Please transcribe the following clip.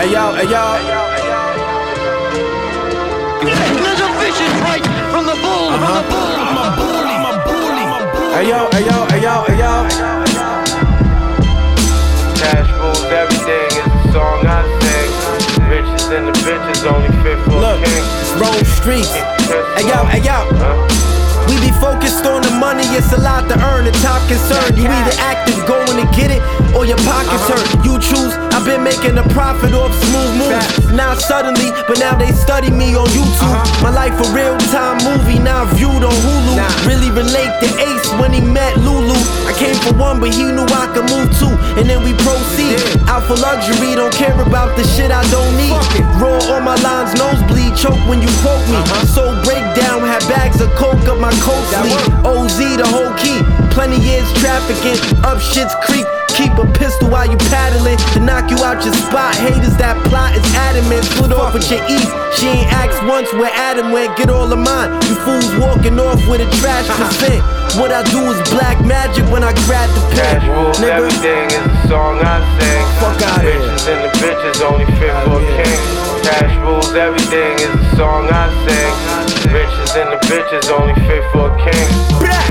Hey yo, hey yo. There's a vicious right from the bull, from the uh-huh. bull. I'm a bully, I'm a bully. Hey yo, hey yo, hey yo, hey yo. Cash rules everything is the song I sing. Riches and the bitches only fit for Look, a king. it's Rome Streetz. Hey yo, hey yo. Huh? We be focused on the money, it's a lot to earn. The top concern, you either active going to get it or your pockets uh-huh. hurt. You choose, I've been making a profit off smooth moves. Now suddenly, but now they study me on YouTube. My life a real time movie, now viewed on Hulu. Really relate to Ace when he met Lulu. I came for one, but he knew I could move two. And then we proceed. Out for luxury, don't care about the shit I don't need. Raw on my lines, nosebleed, choke when you quote me. So breakdown, of coke up my coat sleeve. OZ the whole key. Plenty years trafficking up shit's creek. Keep a pistol while you paddling to knock you out your spot. Haters that plot is adamant. Split off with your eat. She ain't asked once where Adam went. Get all of mine. You fools walking off with a trash percent. What I do is black magic when I grab the pen. Cash rules Nigga. everything is a song I sing. Fuck outta here. Riches and the bitches only fit for kings. Cash rules everything is a song I sing. Riches and the bitches only fit for a king.